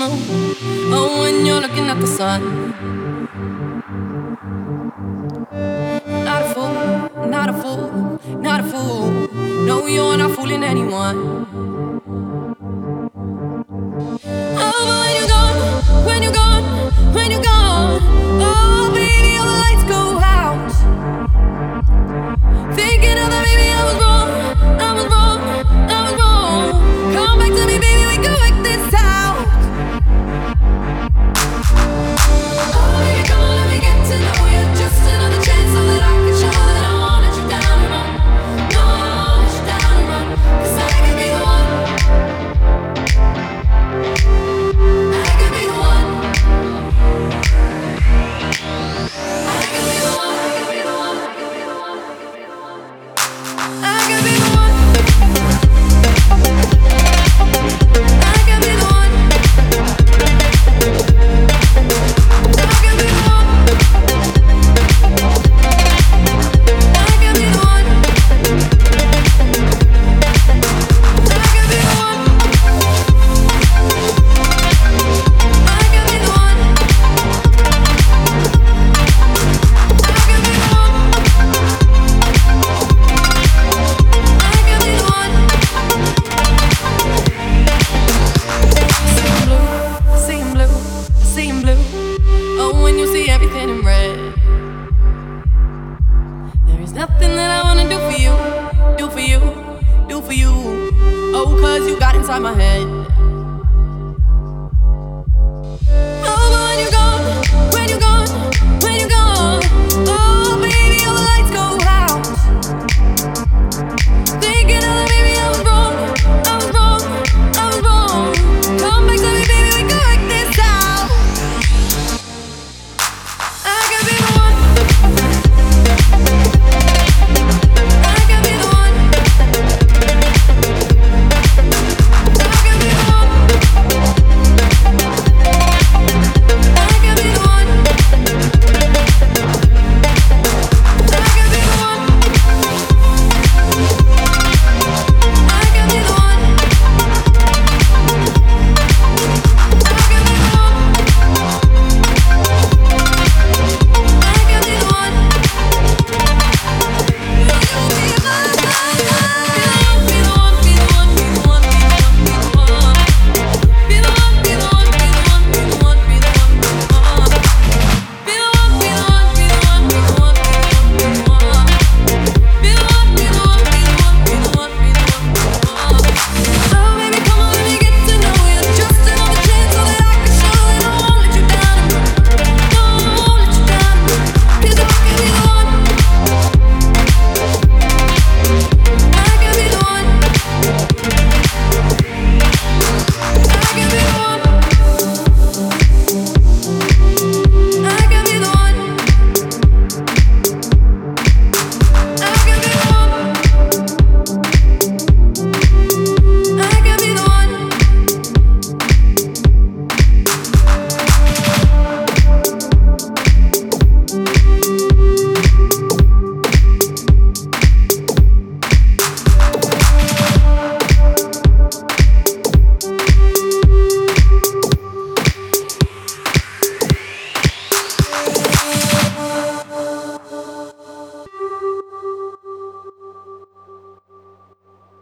summer. Oh, when you're looking at the sun. Not a fool, not a fool, not a fool. No, you're not fooling anyone. I, I Cause you got inside my head.